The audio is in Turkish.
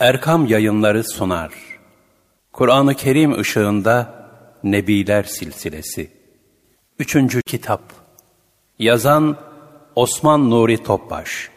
Erkam Yayınları sunar. Kur'an-ı Kerim ışığında Nebiler Silsilesi. Üçüncü kitap. Yazan Osman Nuri Topbaş.